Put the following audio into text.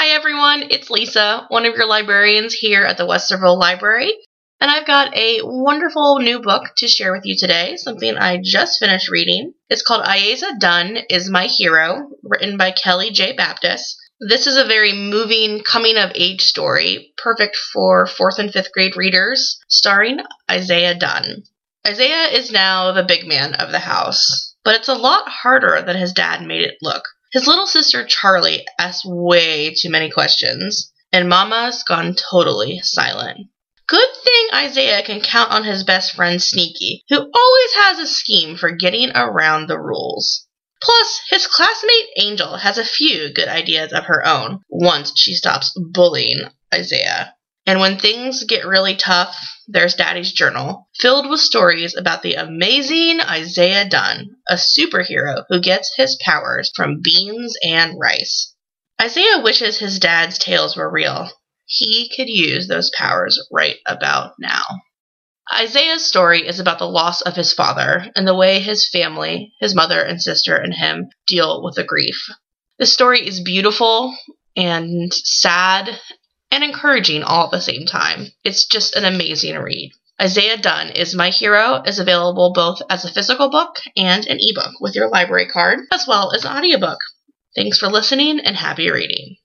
Hi everyone, it's Lisa, one of your librarians here at the Westerville Library, and I've got a wonderful new book to share with you today, something I just finished reading. It's called Isaiah Dunn is My Hero, written by Kelly J. Baptist. This is a very moving coming of age story, perfect for fourth and fifth grade readers, starring Isaiah Dunn. Isaiah is now the big man of the house, but it's a lot harder than his dad made it look. His little sister Charlie asks way too many questions, and Mama's gone totally silent. Good thing Isaiah can count on his best friend Sneaky, who always has a scheme for getting around the rules. Plus, his classmate Angel has a few good ideas of her own once she stops bullying Isaiah. And when things get really tough, there's Daddy's journal, filled with stories about the amazing Isaiah Dunn, a superhero who gets his powers from beans and rice. Isaiah wishes his dad's tales were real. He could use those powers right about now. Isaiah's story is about the loss of his father and the way his family, his mother and sister, and him deal with the grief. The story is beautiful and sad and encouraging all at the same time. It's just an amazing read. Isaiah Dunn is My Hero is available both as a physical book and an ebook with your library card, as well as an audiobook. Thanks for listening and happy reading.